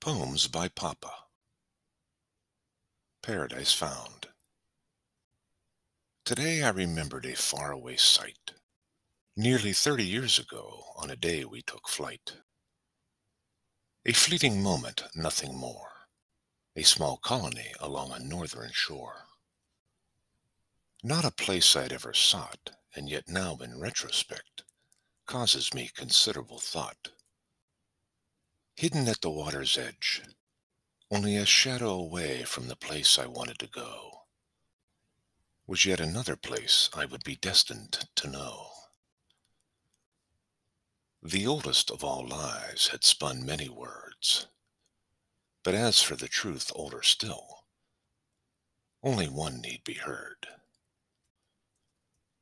Poems by Papa. Paradise Found. Today I remembered a faraway sight. Nearly thirty years ago, on a day we took flight. A fleeting moment, nothing more. A small colony along a northern shore. Not a place I'd ever sought, and yet now in retrospect, causes me considerable thought hidden at the water's edge, only a shadow away from the place I wanted to go, was yet another place I would be destined to know. The oldest of all lies had spun many words, but as for the truth older still, only one need be heard.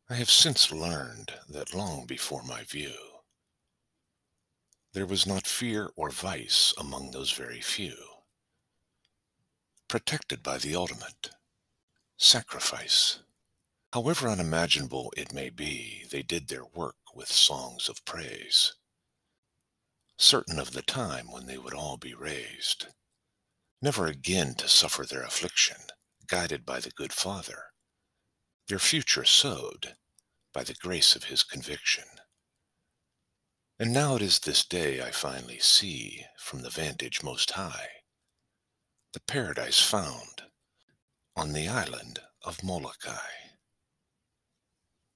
I have since learned that long before my view, there was not fear or vice among those very few. Protected by the ultimate, sacrifice. However unimaginable it may be, they did their work with songs of praise. Certain of the time when they would all be raised, never again to suffer their affliction, guided by the good Father, their future sowed by the grace of his conviction. And now it is this day I finally see, from the vantage most high, the paradise found on the island of Molokai.